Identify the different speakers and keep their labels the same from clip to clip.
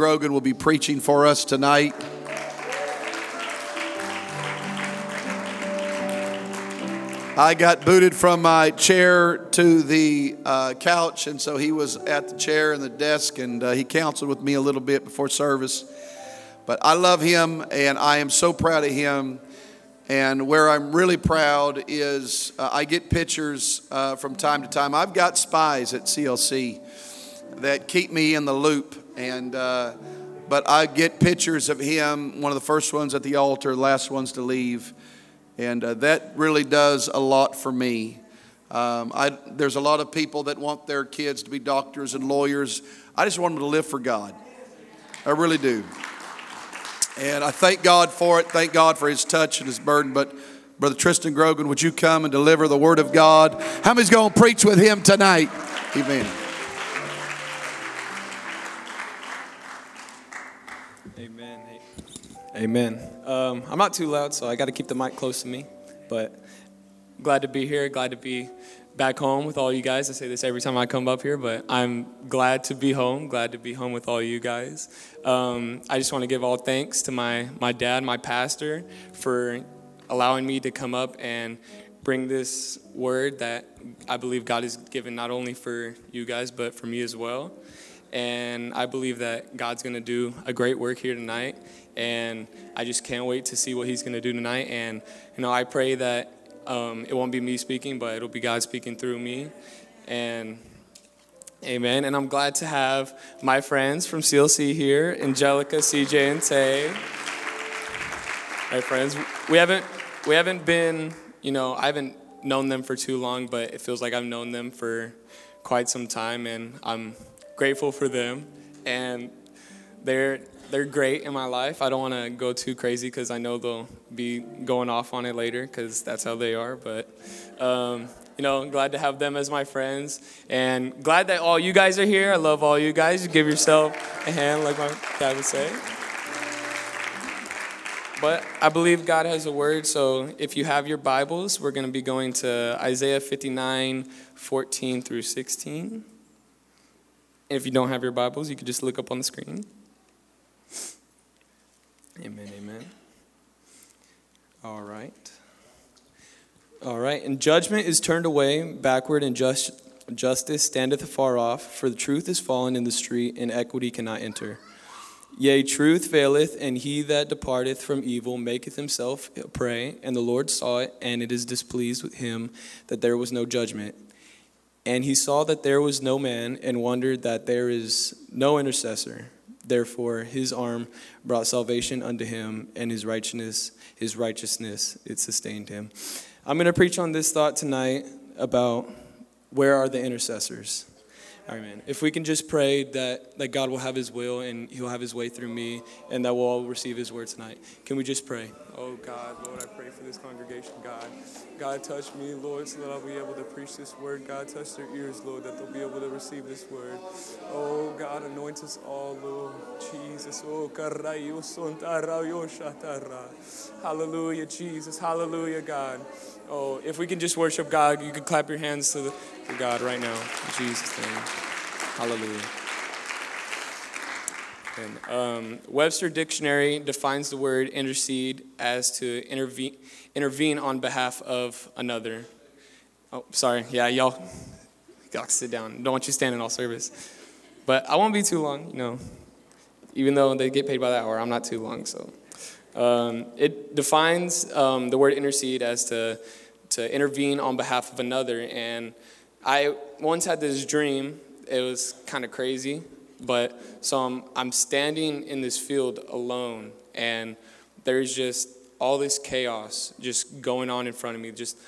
Speaker 1: Grogan will be preaching for us tonight. I got booted from my chair to the uh, couch, and so he was at the chair and the desk, and uh, he counseled with me a little bit before service. But I love him, and I am so proud of him. And where I'm really proud is uh, I get pictures uh, from time to time. I've got spies at CLC that keep me in the loop, and uh, but I get pictures of him. One of the first ones at the altar, last ones to leave and uh, that really does a lot for me. Um, I, there's a lot of people that want their kids to be doctors and lawyers. I just want them to live for God. I really do. And I thank God for it. Thank God for his touch and his burden. But Brother Tristan Grogan, would you come and deliver the word of God? How many's going to preach with him tonight? Amen.
Speaker 2: Amen. Amen. Um, I'm not too loud, so I got to keep the mic close to me. But glad to be here. Glad to be back home with all you guys. I say this every time I come up here, but I'm glad to be home. Glad to be home with all you guys. Um, I just want to give all thanks to my my dad, my pastor, for allowing me to come up and bring this word that I believe God has given not only for you guys but for me as well. And I believe that God's going to do a great work here tonight and I just can't wait to see what he's going to do tonight. And you know, I pray that um, it won't be me speaking, but it'll be God speaking through me. And Amen. And I'm glad to have my friends from CLC here, Angelica, CJ, and Tay. My friends, we haven't we haven't been, you know, I haven't known them for too long, but it feels like I've known them for quite some time, and I'm grateful for them. And they're they're great in my life. I don't want to go too crazy because I know they'll be going off on it later because that's how they are. But, um, you know, I'm glad to have them as my friends and glad that all you guys are here. I love all you guys. Give yourself a hand, like my dad would say. But I believe God has a word, so if you have your Bibles, we're going to be going to Isaiah 59 14 through 16. If you don't have your Bibles, you can just look up on the screen. Amen, amen. All right. All right. And judgment is turned away backward, and just, justice standeth afar off. For the truth is fallen in the street, and equity cannot enter. Yea, truth faileth, and he that departeth from evil maketh himself a prey. And the Lord saw it, and it is displeased with him that there was no judgment. And he saw that there was no man, and wondered that there is no intercessor. Therefore, his arm brought salvation unto him, and his righteousness, his righteousness, it sustained him. I'm going to preach on this thought tonight about where are the intercessors. Man. If we can just pray that, that God will have his will and he'll have his way through me and that we'll all receive his word tonight. Can we just pray? Oh, God, Lord, I pray for this congregation, God. God, touch me, Lord, so that I'll be able to preach this word. God, touch their ears, Lord, that they'll be able to receive this word. Oh, God, anoint us all, Lord. Jesus. Oh, Hallelujah, Jesus. Hallelujah, God. Oh, if we can just worship God, you can clap your hands to, the, to God right now. In Jesus' name. Hallelujah. And, um, Webster Dictionary defines the word intercede as to intervene, intervene on behalf of another. Oh, sorry. Yeah, y'all, y'all sit down. Don't want you standing all service. But I won't be too long, you know. Even though they get paid by the hour, I'm not too long. So um, it defines um, the word intercede as to to intervene on behalf of another. And I once had this dream. It was kind of crazy, but so I'm, I'm standing in this field alone, and there's just all this chaos just going on in front of me. Just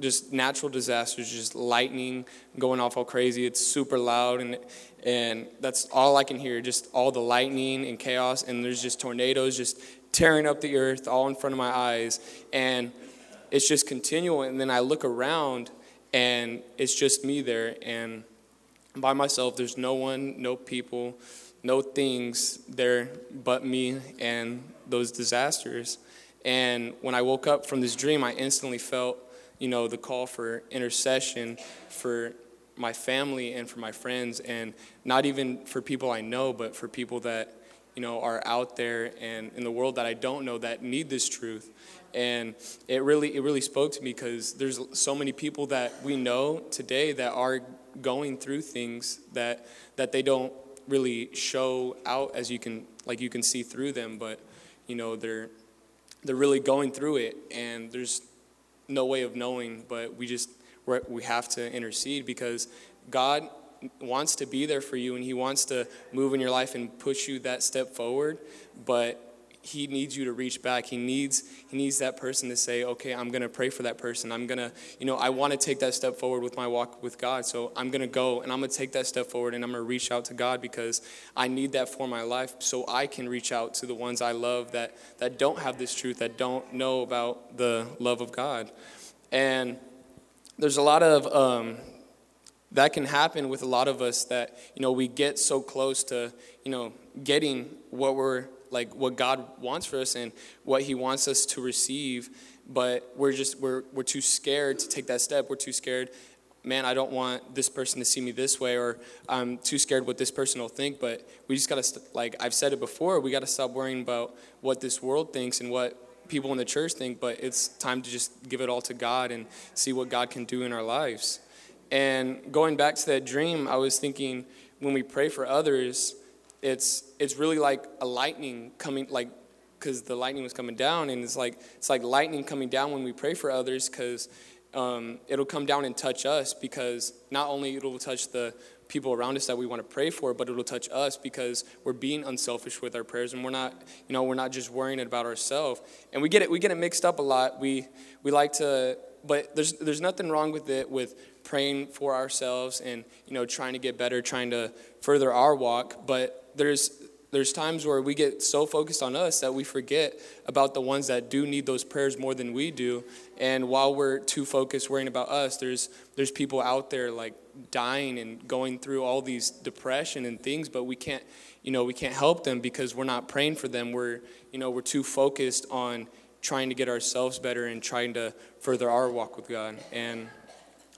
Speaker 2: just natural disasters, just lightning going off all crazy. It's super loud, and and that's all I can hear. Just all the lightning and chaos, and there's just tornadoes just tearing up the earth all in front of my eyes, and it's just continual. And then I look around, and it's just me there, and by myself. There's no one, no people, no things there but me and those disasters. And when I woke up from this dream, I instantly felt, you know, the call for intercession for my family and for my friends, and not even for people I know, but for people that you know are out there and in the world that I don't know that need this truth. And it really it really spoke to me because there's so many people that we know today that are going through things that that they don't really show out as you can like you can see through them, but you know they're they're really going through it, and there's no way of knowing, but we just we have to intercede because God wants to be there for you and he wants to move in your life and push you that step forward but he needs you to reach back. He needs he needs that person to say okay i'm going to pray for that person. I'm going to you know i want to take that step forward with my walk with god. So i'm going to go and i'm going to take that step forward and i'm going to reach out to god because i need that for my life so i can reach out to the ones i love that that don't have this truth that don't know about the love of god. And there's a lot of um, that can happen with a lot of us that you know we get so close to you know getting what we're like what God wants for us and what He wants us to receive, but we're just we're we're too scared to take that step. We're too scared. Man, I don't want this person to see me this way, or I'm too scared what this person will think. But we just gotta st- like I've said it before. We gotta stop worrying about what this world thinks and what people in the church think. But it's time to just give it all to God and see what God can do in our lives. And going back to that dream, I was thinking when we pray for others, it's it's really like a lightning coming like because the lightning was coming down and it's like it's like lightning coming down when we pray for others because um, it'll come down and touch us because not only it'll touch the people around us that we want to pray for but it'll touch us because we're being unselfish with our prayers and we're not you know we're not just worrying about ourselves and we get it we get it mixed up a lot. We we like to but there's there's nothing wrong with it with praying for ourselves and you know trying to get better trying to further our walk. But there's there's times where we get so focused on us that we forget about the ones that do need those prayers more than we do. And while we're too focused worrying about us there's there's people out there like dying and going through all these depression and things but we can't you know we can't help them because we're not praying for them. We're you know we're too focused on trying to get ourselves better and trying to further our walk with god. And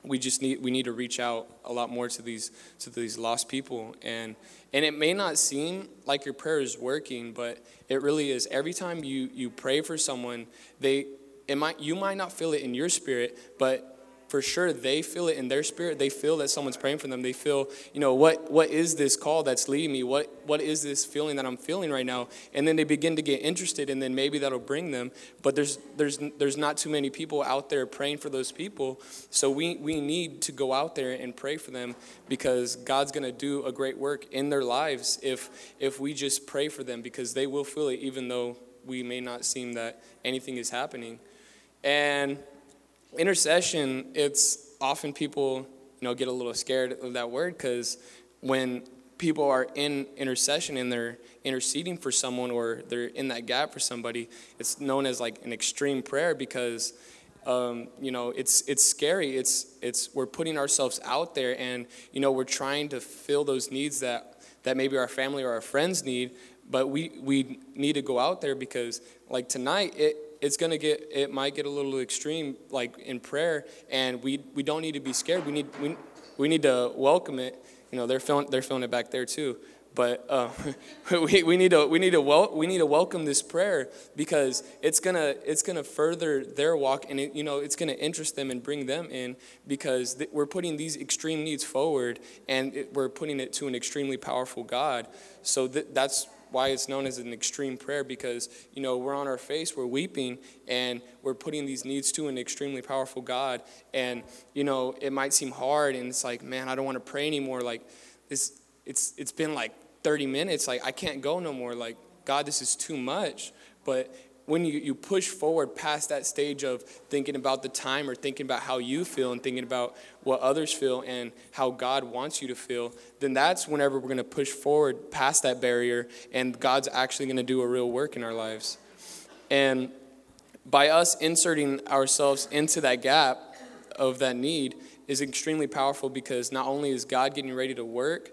Speaker 2: we just need we need to reach out a lot more to these to these lost people. And and it may not seem like your prayer is working but it really is. Every time you you pray for someone they it might you might not feel it in your spirit but for sure they feel it in their spirit. They feel that someone's praying for them. They feel you know what what is this call that's leading me? What what is this feeling that i'm feeling right now? And then they begin to get interested and then maybe that'll bring them. But there's there's there's not too many people out there praying for those people. So we we need to go out there and pray for them because god's going to do a great work in their lives if if we just pray for them because they will feel it even though we may not seem that anything is happening. And intercession, it's often people, you know, get a little scared of that word because when people are in intercession and they're interceding for someone or they're in that gap for somebody, it's known as like an extreme prayer because um, you know it's it's scary. It's it's we're putting ourselves out there and you know we're trying to fill those needs that that maybe our family or our friends need, but we we need to go out there because like tonight it it's to get it might get a little extreme like in prayer and we we don't need to be scared. We need we, we need to welcome it. You know they're feeling they're feeling it back there too. But uh, we, we need to we need to wel- we need to welcome this prayer because it's gonna it's gonna further their walk and it, you know it's gonna interest them and bring them in because th- we're putting these extreme needs forward and it, we're putting it to an extremely powerful God. So th- that's why it's known as an extreme prayer because you know we're on our face we're weeping and we're putting these needs to an extremely powerful god. And you know it might seem hard and it's like man i don't want to pray anymore. Like this it's it's been like 30 minutes like i can't go no more. Like god this is too much. But when you, you push forward past that stage of thinking about the time or thinking about how you feel and thinking about what others feel and how God wants you to feel, then that's whenever we're going to push forward past that barrier and God's actually going to do a real work in our lives. And by us inserting ourselves into that gap of that need is extremely powerful because not only is God getting ready to work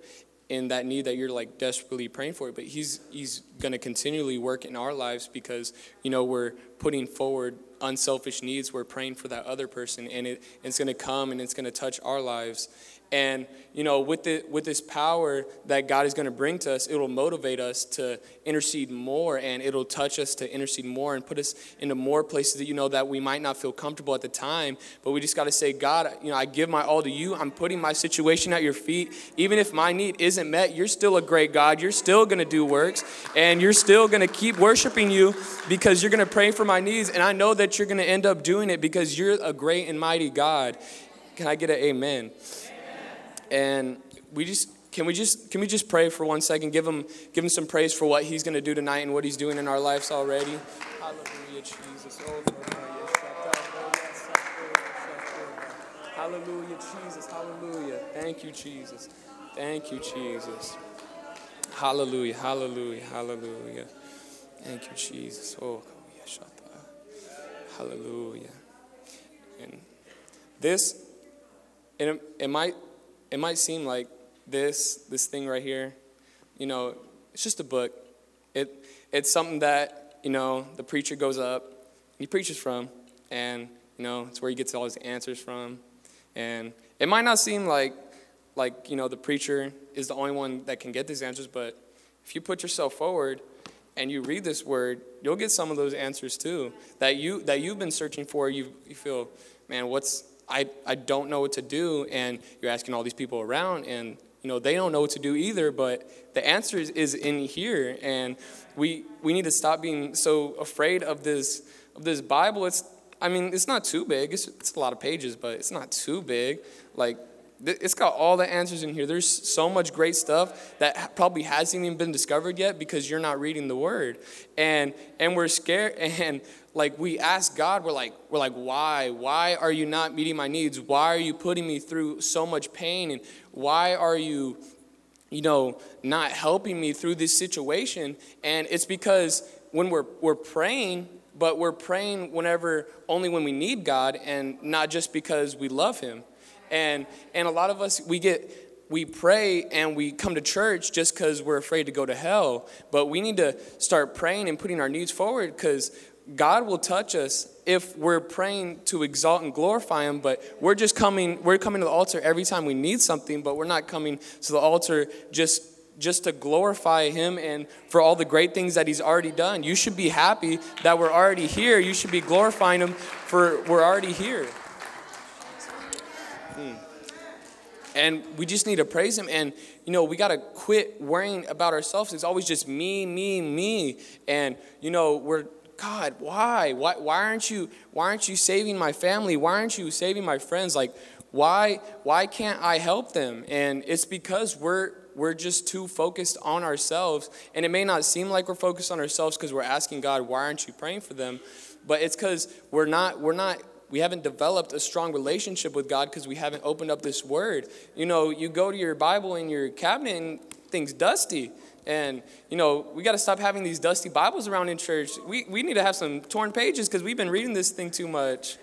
Speaker 2: in that need that you're like desperately praying for but he's he's going to continually work in our lives because you know we're putting forward unselfish needs we're praying for that other person and it, it's going to come and it's going to touch our lives And you know, with the, with this power that God is going to bring to us, it'll motivate us to intercede more, and it'll touch us to intercede more and put us into more places that you know that we might not feel comfortable at the time. But we just got to say, God, you know, I give my all to you. I'm putting my situation at your feet. Even if my need isn't met, you're still a great God. You're still going to do works, and you're still going to keep worshiping you because you're going to pray for my needs, and I know that you're going to end up doing it because you're a great and mighty God. Can I get an amen? And we just can we just can we just pray for one second? Give him give him some praise for what he's going to do tonight and what he's doing in our lives already. Hallelujah jesus. Oh, hallelujah jesus. Hallelujah. Thank you jesus. Thank you jesus. Hallelujah hallelujah hallelujah. Thank you jesus. Oh hallelujah. And this it, it might it might seem like this this thing right here, you know, it's just a book. It it's something that you know the preacher goes up, he preaches from, and you know it's where he gets all his answers from, and it might not seem like like you know the preacher is the only one that can get these answers, but if you put yourself forward and you read this word, you'll get some of those answers too that you that you've been searching for. You you feel, man, what's I, I don't know what to do. And you're asking all these people around, and you know they don't know what to do either. But the answer is, is in here, and we we need to stop being so afraid of this of this Bible. It's I mean it's not too big. It's it's a lot of pages, but it's not too big. Like it's got all the answers in here. There's so much great stuff that probably hasn't even been discovered yet because you're not reading the word. And and we're scared and like we ask God, we're like, we're like, why? Why are you not meeting my needs? Why are you putting me through so much pain? And why are you, you know, not helping me through this situation? And it's because when we're we're praying, but we're praying whenever only when we need God and not just because we love him. And and a lot of us we get we pray and we come to church just because we're afraid to go to hell. But we need to start praying and putting our needs forward because God will touch us if we're praying to exalt and glorify him but we're just coming we're coming to the altar every time we need something but we're not coming to the altar just just to glorify him and for all the great things that he's already done. You should be happy that we're already here. You should be glorifying him for we're already here. Hmm. and we just need to praise him. And you know we got to quit worrying about ourselves. It's always just me me me. And you know we're God, why? Why, why aren't you why aren't you saving my family? Why aren't you saving my friends? Like, why why can't I help them? And it's because we're we're just too focused on ourselves. And it may not seem like we're focused on ourselves because we're asking God, why aren't you praying for them? But it's because we're not we're not we haven't developed a strong relationship with God because we haven't opened up this word. You know, you go to your Bible in your cabinet and things dusty. And, you know, we got to stop having these dusty Bibles around in church. We, we need to have some torn pages because we've been reading this thing too much.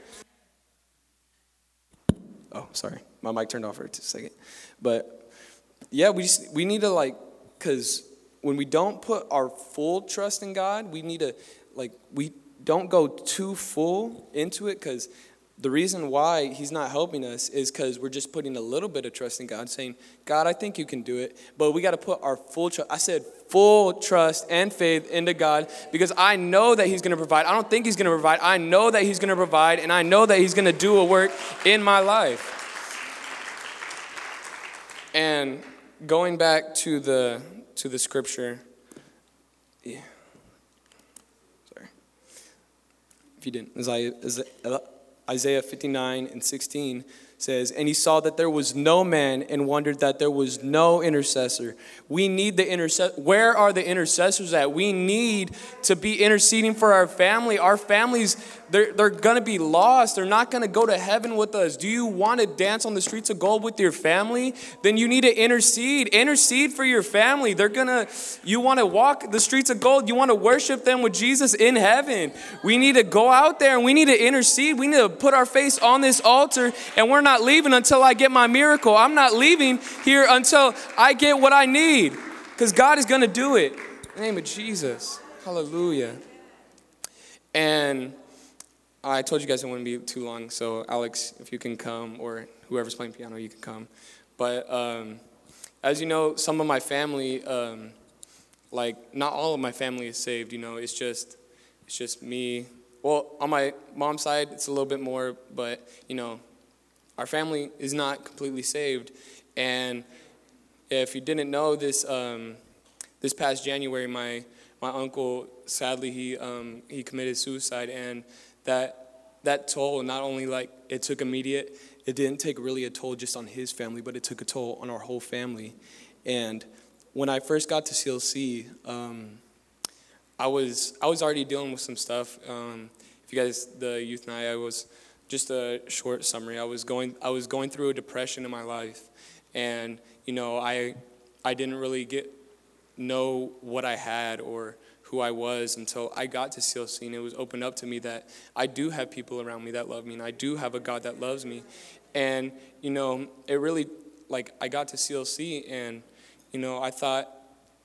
Speaker 2: Oh, sorry. My mic turned off for a second. But, yeah, we just, we need to, like, because when we don't put our full trust in God, we need to, like, we don't go too full into it because the reason why he's not helping us is because we're just putting a little bit of trust in God, saying, God, I think you can do it. But we got to put our full trust. I said full trust and faith into God because I know that he's going to provide. I don't think he's going to provide. I know that he's going to provide, and I know that he's going to do a work in my life. And going back to the to the scripture, yeah. Sorry. If you didn't, Isaiah, Isaiah 59 and 16 says, And he saw that there was no man and wondered that there was no intercessor. We need the intercessor. Where are the intercessors at? We need to be interceding for our family. Our families, they're, they're going to be lost. They're not going to go to heaven with us. Do you want to dance on the streets of gold with your family? Then you need to intercede. Intercede for your family. They're going to, you want to walk the streets of gold. You want to worship them with Jesus in heaven. We need to go out there and we need to intercede. We need to put our face on this altar and we're not leaving until I get my miracle. I'm not leaving here until I get what I need because God is going to do it. In the name of Jesus. Hallelujah. And I told you guys it wouldn't be too long, so Alex, if you can come, or whoever's playing piano, you can come. But um, as you know, some of my family, um, like not all of my family is saved. You know, it's just it's just me. Well, on my mom's side, it's a little bit more, but you know, our family is not completely saved. And if you didn't know this, um, this past January, my my uncle sadly he um, he committed suicide, and that that toll not only like it took immediate, it didn't take really a toll just on his family, but it took a toll on our whole family. And when I first got to CLC, um, I was I was already dealing with some stuff. Um, if you guys, the youth night, I was just a short summary. I was going I was going through a depression in my life, and you know I I didn't really get know what I had or who I was until I got to CLC and it was opened up to me that I do have people around me that love me and I do have a God that loves me. And, you know, it really, like, I got to CLC and, you know, I thought,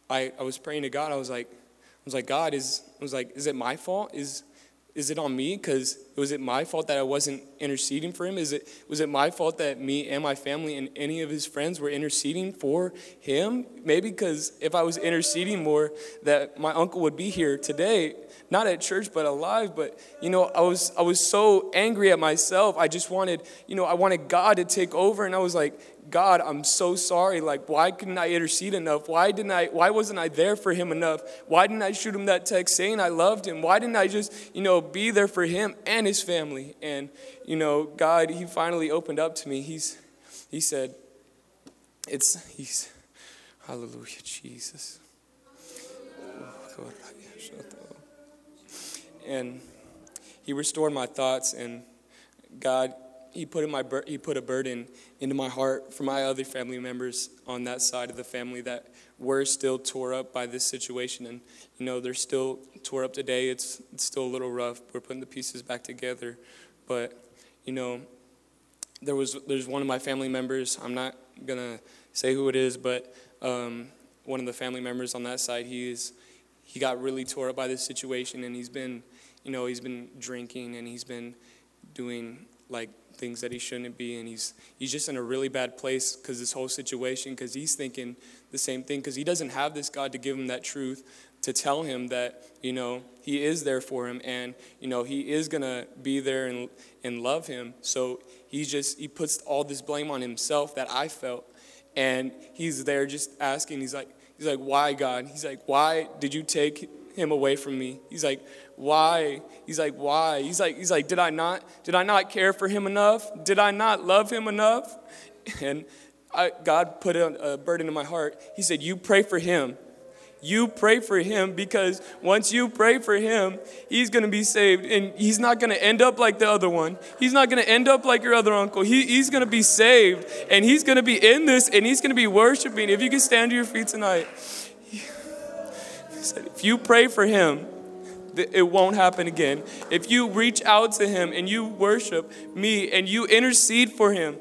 Speaker 2: I, I was praying to God. I was like, I was like, God, is, I was like, is it my fault? Is, is it on me? Because was it my fault that I wasn't interceding for him? Is it was it my fault that me and my family and any of his friends were interceding for him? Maybe because if I was interceding more, that my uncle would be here today, not at church but alive. But you know, I was I was so angry at myself. I just wanted, you know, I wanted God to take over, and I was like, God, I'm so sorry. Like, why couldn't I intercede enough? Why didn't I, why wasn't I there for him enough? Why didn't I shoot him that text saying I loved him? Why didn't I just, you know, be there for him and his family? And, you know, God, he finally opened up to me. He's, he said, it's, he's, hallelujah, Jesus. And he restored my thoughts and God he put, in my, he put a burden into my heart for my other family members on that side of the family that were still tore up by this situation. And, you know, they're still tore up today. It's, it's still a little rough. We're putting the pieces back together. But, you know, there was there's one of my family members. I'm not to say who it is, but um, one of the family members on that side, he is he got really tore up by this situation and he's been you know he's been drinking and he's been doing like things that he shouldn't be and he's he's just in a really bad place because this whole situation because he's thinking the same thing because he doesn't have this god to give him that truth to tell him that you know he is there for him and you know he is gonna be there and and love him. So he just he puts all this blame on himself that i felt and he's there just asking he's like he's like why god? He's like why did you take him away from me. He's like, why? He's like, why? He's like, he's like, did I not, did I not care for him enough? Did I not love him enough? And I, God put a, burden in my heart. He said, you pray for him. You pray for him because once you pray for him, he's going to be saved. And he's not going to end up like the other one. He's not going to end up like your other uncle. He, he's going to be saved. And he's going to be in this and he's going to be worshiping. If you can stand to your feet tonight said, if you pray for him, it won't happen again. If you reach out to him and you worship me and you intercede for him,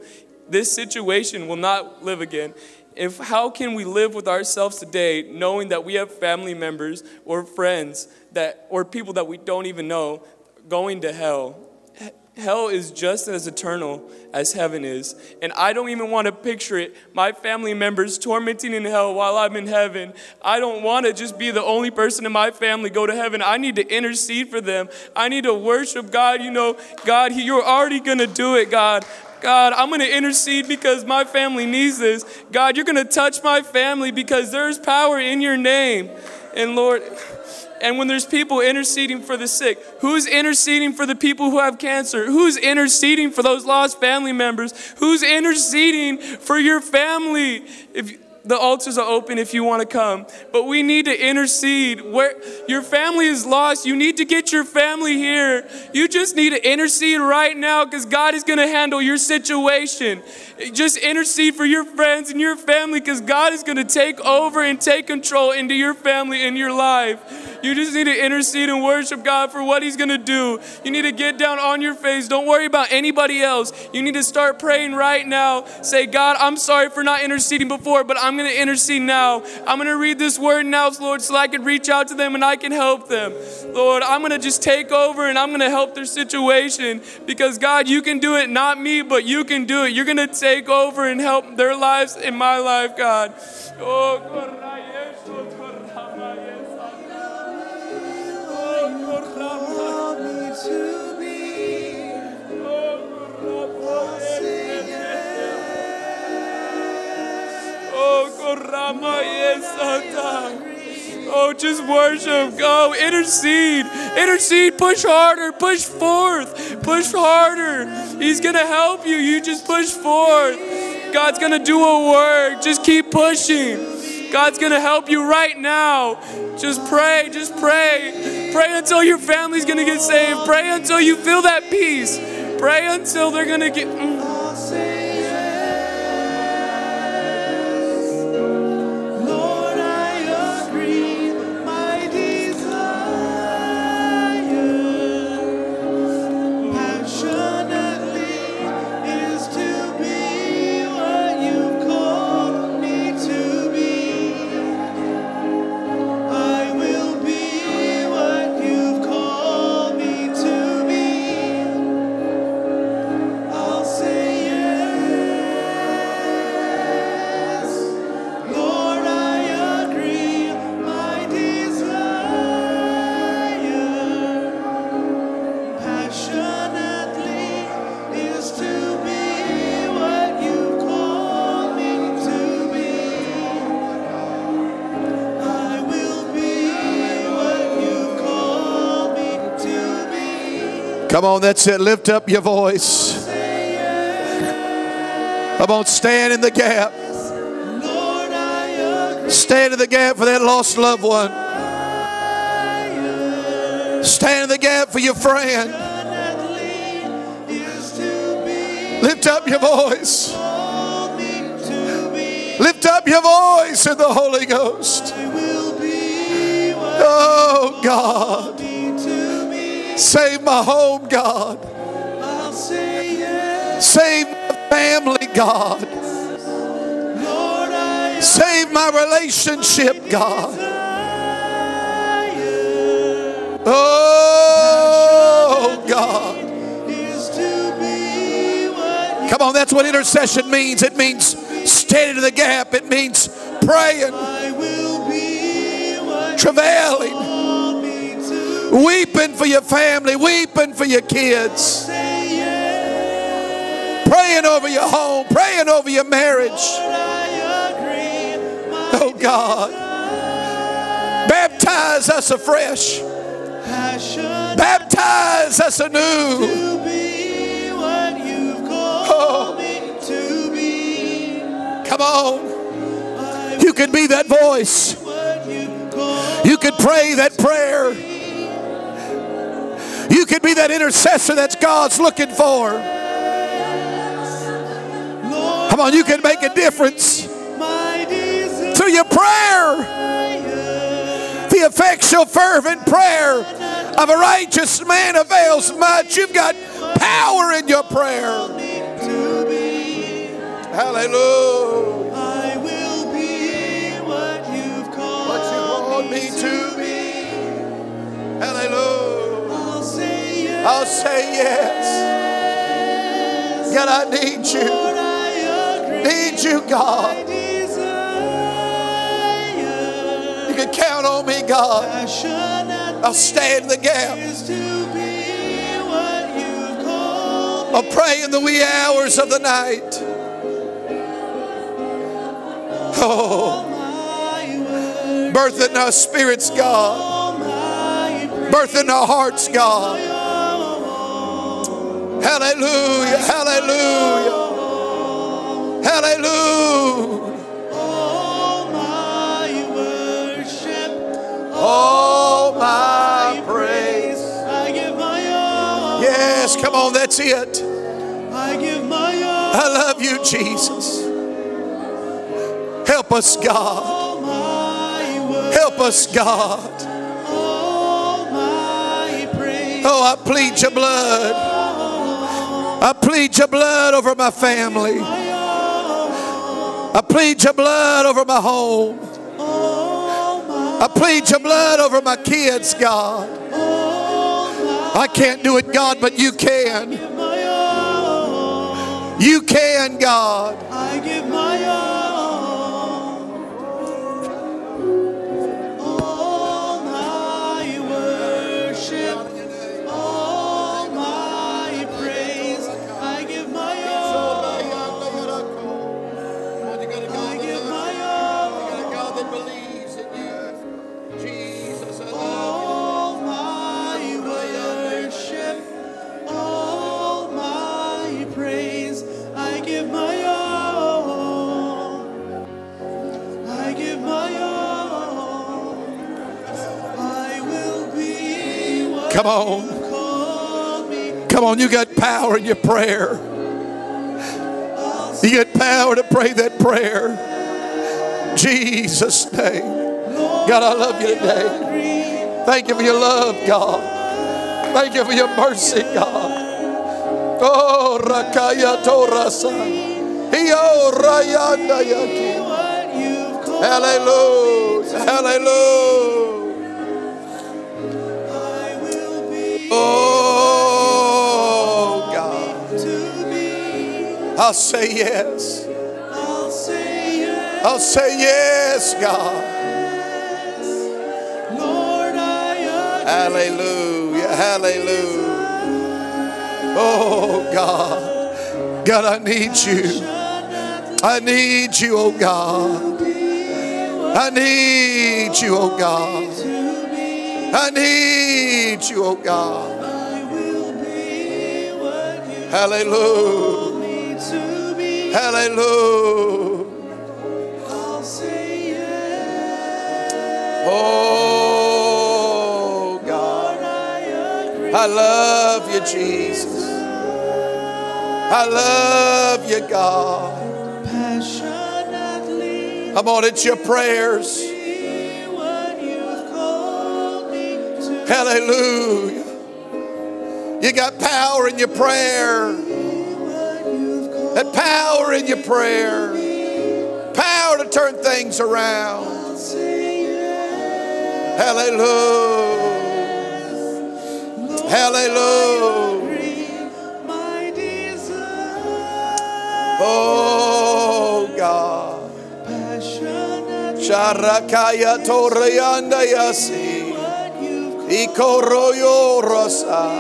Speaker 2: this situation will not live again. If how can we live with ourselves today knowing that we have family members or friends that or people that we don't even know going to hell hell is just as eternal as heaven is. And I don't even want to picture it. My family members tormenting in hell while I'm in heaven. I don't want to just be the only person in my family go to heaven. I need to intercede for them. I need to worship God. You know, God, you're already going to do it, God. God, I'm going to intercede because my family needs this. God, you're going to touch my family because there's power in your name. And Lord, and when there's people interceding for the sick, who's interceding for the people who have cancer? Who's interceding for those lost family members? Who's interceding for your family? If the altars are open if you want to come, but we need to intercede. Where your family is lost, you need to get your family here. You just need to intercede right now because God is going to handle your situation. Just intercede for your friends and your family because God is going to take over and take control into your family and your life. You just need to intercede and worship God for what He's going to do. You need to get down on your face. Don't worry about anybody else. You need to start praying right now. Say, God, I'm sorry for not interceding before, but I'm going to intercede now. I'm going to read this word now, Lord, so I can reach out to them and I can help them. Lord, I'm going to just take over and I'm going to help their situation because, God, you can do it, not me, but you can do it. You're going to take over and help their lives in my life, God. Oh, Oh, just worship. Go. Intercede. Intercede. Push harder. Push forth. Push harder. He's going to help you. You just push forth. God's going to do a work. Just keep pushing. God's going to help you right now. Just pray. Just pray. Pray until your family's going to get saved. Pray until you feel that peace. Pray until they're going to get.
Speaker 1: Come on, that's it. Lift up your voice. Come on, stand in the gap. Stand in the gap for that lost loved one. Stand in the gap for your friend. Lift up your voice. Lift up your voice in the Holy Ghost. Oh, God. Save my home, God. Save my family, God. Save my relationship, God. Oh, God. Come on, that's what intercession means. It means standing in the gap, it means praying, travailing weeping for your family, weeping for your kids, praying over your home, praying over your marriage. Oh God, baptize us afresh, baptize us anew. Oh. Come on. You can be that voice. You can pray that prayer. Can be that intercessor that's God's looking for. Come on, you can make a difference through your prayer. The effectual, fervent prayer of a righteous man avails much. You've got power in your prayer. Hallelujah.
Speaker 3: I will be what you've called
Speaker 1: What you want me to be. Hallelujah.
Speaker 3: I'll say yes.
Speaker 1: God, I need you. Need you, God. You can count on me, God. I'll stand the gap. I'll pray in the wee hours of the night. Oh, birth in our spirits, God. Birth in our hearts, God. Hallelujah. Hallelujah. Hallelujah.
Speaker 3: All my worship.
Speaker 1: All my praise.
Speaker 3: I give my all.
Speaker 1: Yes, come on, that's it.
Speaker 3: I give my all.
Speaker 1: I love you, Jesus. Help us, God.
Speaker 3: All my worship.
Speaker 1: Help us, God. Oh, I plead your blood. I plead your blood over my family. I plead your blood over my home. I plead your blood over my kids, God. I can't do it, God, but you can. You can, God.
Speaker 3: I give my all.
Speaker 1: Come on. Come on, you got power in your prayer. You got power to pray that prayer. Jesus' name. God, I love you today. Thank you for your love, God. Thank you for your mercy, God. Oh, Rakaya Torasa. Rayanda Yaki. Hallelujah. Hallelujah. I'll say yes.
Speaker 3: I'll say yes,
Speaker 1: I'll say yes, God.
Speaker 3: Lord. I.
Speaker 1: Hallelujah. Hallelujah. Oh, God. God, I need you. I need you, oh God. I need you, oh God. I need you, oh God. Hallelujah.
Speaker 3: To be.
Speaker 1: Hallelujah.
Speaker 3: I'll say yes,
Speaker 1: Oh, God.
Speaker 3: I agree.
Speaker 1: I love you, Jesus. I love you, God.
Speaker 3: Passionately
Speaker 1: Come on, it's your prayers.
Speaker 3: be what you've called me to.
Speaker 1: Hallelujah. You got power in your prayer. That power in your prayer. Power to turn things around. Hallelujah. Hallelujah. Oh God. Sharakaya Torayanda Yasi. Ikoroyo Rosa.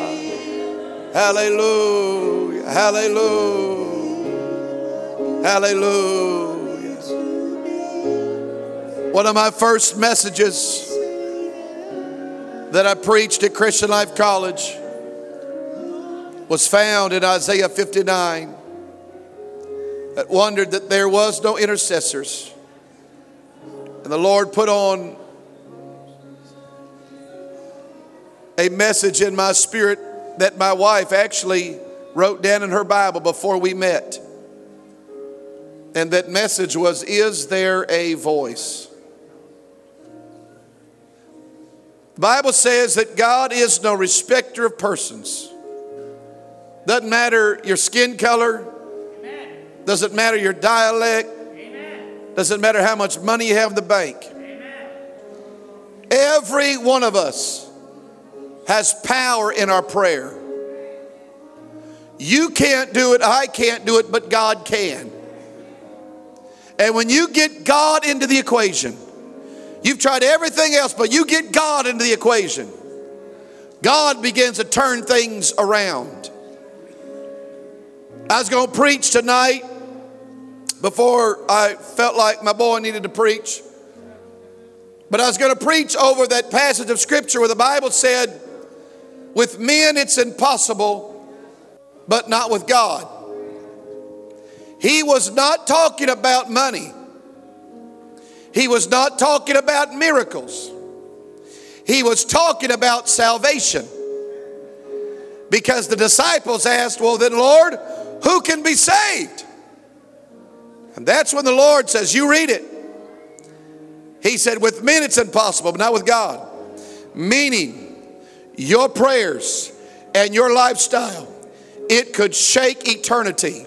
Speaker 1: Hallelujah. Hallelujah. Hallelujah. One of my first messages that I preached at Christian Life College was found in Isaiah 59 that wondered that there was no intercessors. And the Lord put on a message in my spirit that my wife actually wrote down in her Bible before we met. And that message was Is there a voice? The Bible says that God is no respecter of persons. Doesn't matter your skin color, doesn't matter your dialect, doesn't matter how much money you have in the bank. Every one of us has power in our prayer. You can't do it, I can't do it, but God can. And when you get God into the equation, you've tried everything else, but you get God into the equation, God begins to turn things around. I was going to preach tonight before I felt like my boy needed to preach. But I was going to preach over that passage of scripture where the Bible said, with men it's impossible, but not with God. He was not talking about money. He was not talking about miracles. He was talking about salvation. Because the disciples asked, Well, then, Lord, who can be saved? And that's when the Lord says, You read it. He said, With men it's impossible, but not with God. Meaning, your prayers and your lifestyle, it could shake eternity.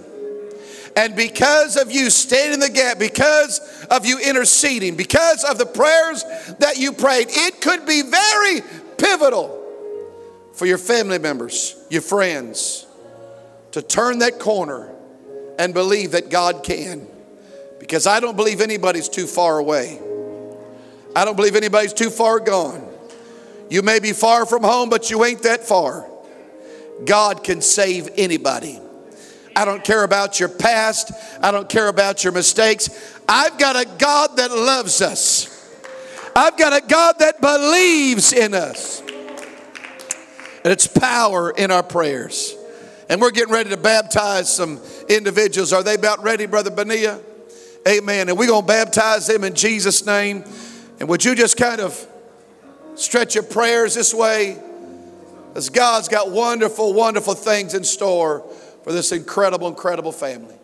Speaker 1: And because of you standing in the gap, because of you interceding, because of the prayers that you prayed, it could be very pivotal for your family members, your friends, to turn that corner and believe that God can. Because I don't believe anybody's too far away. I don't believe anybody's too far gone. You may be far from home, but you ain't that far. God can save anybody. I don't care about your past. I don't care about your mistakes. I've got a God that loves us. I've got a God that believes in us. And it's power in our prayers. And we're getting ready to baptize some individuals. Are they about ready, Brother Benia? Amen. And we're going to baptize them in Jesus' name. And would you just kind of stretch your prayers this way? As God's got wonderful, wonderful things in store for this incredible, incredible family.